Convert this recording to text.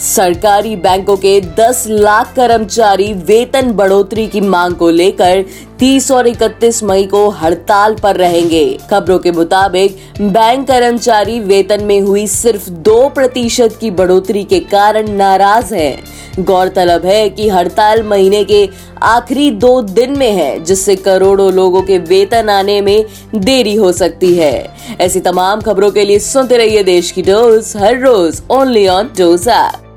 सरकारी बैंकों के 10 लाख कर्मचारी वेतन बढ़ोतरी की मांग को लेकर 30 और 31 मई को हड़ताल पर रहेंगे। खबरों के मुताबिक, बैंक कर्मचारी वेतन में हुई सिर्फ़ दो प्रतिशत की बढ़ोतरी के कारण नाराज़ हैं। गौरतलब है कि हड़ताल महीने के आखिरी दो दिन में है, जिससे करोड़ों लोगों के वेतन आने में देरी हो सकती है। ऐसी तमाम खबरों के लिए सुनते रहिए देश की डोज, हर रोज ओनली ऑन डोज ऐप